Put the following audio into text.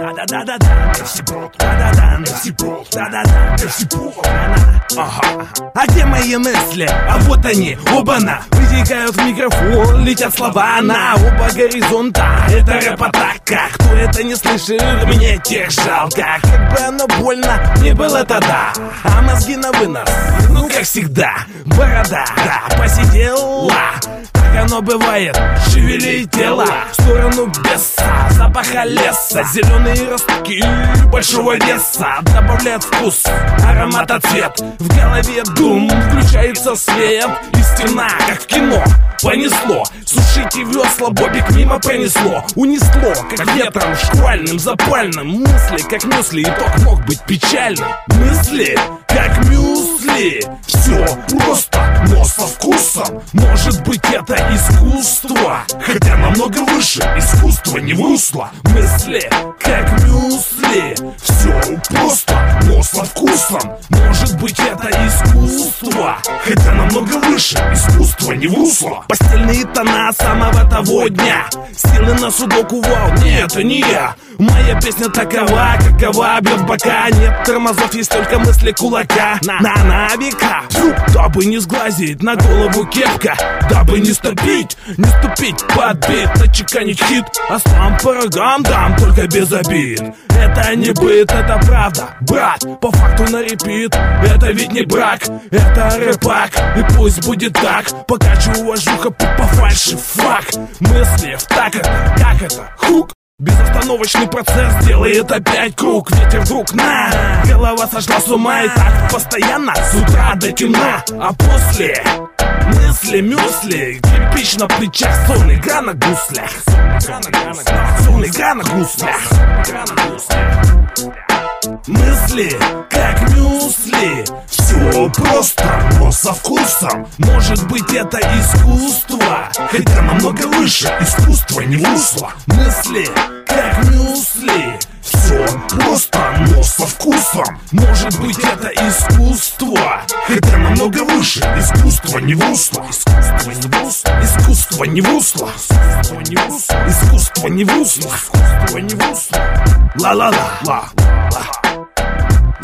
Да-да-да-да-да, Мерсиброд, да-да-да, Мерсиброд, да-да-да, Ага, а где мои мысли? А вот они, оба-на Вытекают в микрофон, летят слова на оба горизонта. Это рэп-атака, кто это не слышит, мне тех жалко. Как бы оно больно не было тогда А мозги на вынос, ну как всегда Борода, да, посидела как оно бывает, шевели тело В сторону беса, запаха леса Зеленые ростки большого веса. Добавляет вкус, аромат, цвет В голове дум, включается свет. И стена, как в кино, понесло. Сушите весла, бобик мимо пронесло Унесло, как ветром шквальным, запальным. Мысли, как мюсли, итог мог быть печальным. Мысли, как мюсли. Все просто, выше Искусство не в русло Мысли, как мюсли Все просто, но со вкусом. Может быть это искусство. Хотя намного выше Искусство не в русло. Постельные тона самого того дня. Силы на судоку вау, нет, это не я. Моя песня такова, какова бьет бока. Нет тормозов, есть только мысли кулака. На, на, на века. Фу, Дабы не сглазить, на голову кепка. Дабы не ступить, не ступить под бит. Начеканить хит, а сам по рогам дам Только без обид. Это не быт, это правда, брат По факту на репит, это ведь не брак Это рэпак, и пусть будет так Пока уважуха по фальши, фак. Мысли в так это, как это, хук. Безостановочный процесс делает опять круг. Ветер вдруг на Голова сошла с ума. И так постоянно С утра до темна, а после Мысли, мюсли, кирпич на плечах Сон игра на гуслях. Сон игра на гуслях Мысли, как мюсли. Все просто, но со вкусом. Может быть это искусство. Хотя намного выше Искусство не русло Мысли, как мюсли. Все просто, но со вкусом. Может быть это искусство. Хотя намного выше Искусство не в русло Искусство не в русло Искусство не в русло Искусство не в русло Искусство не в русло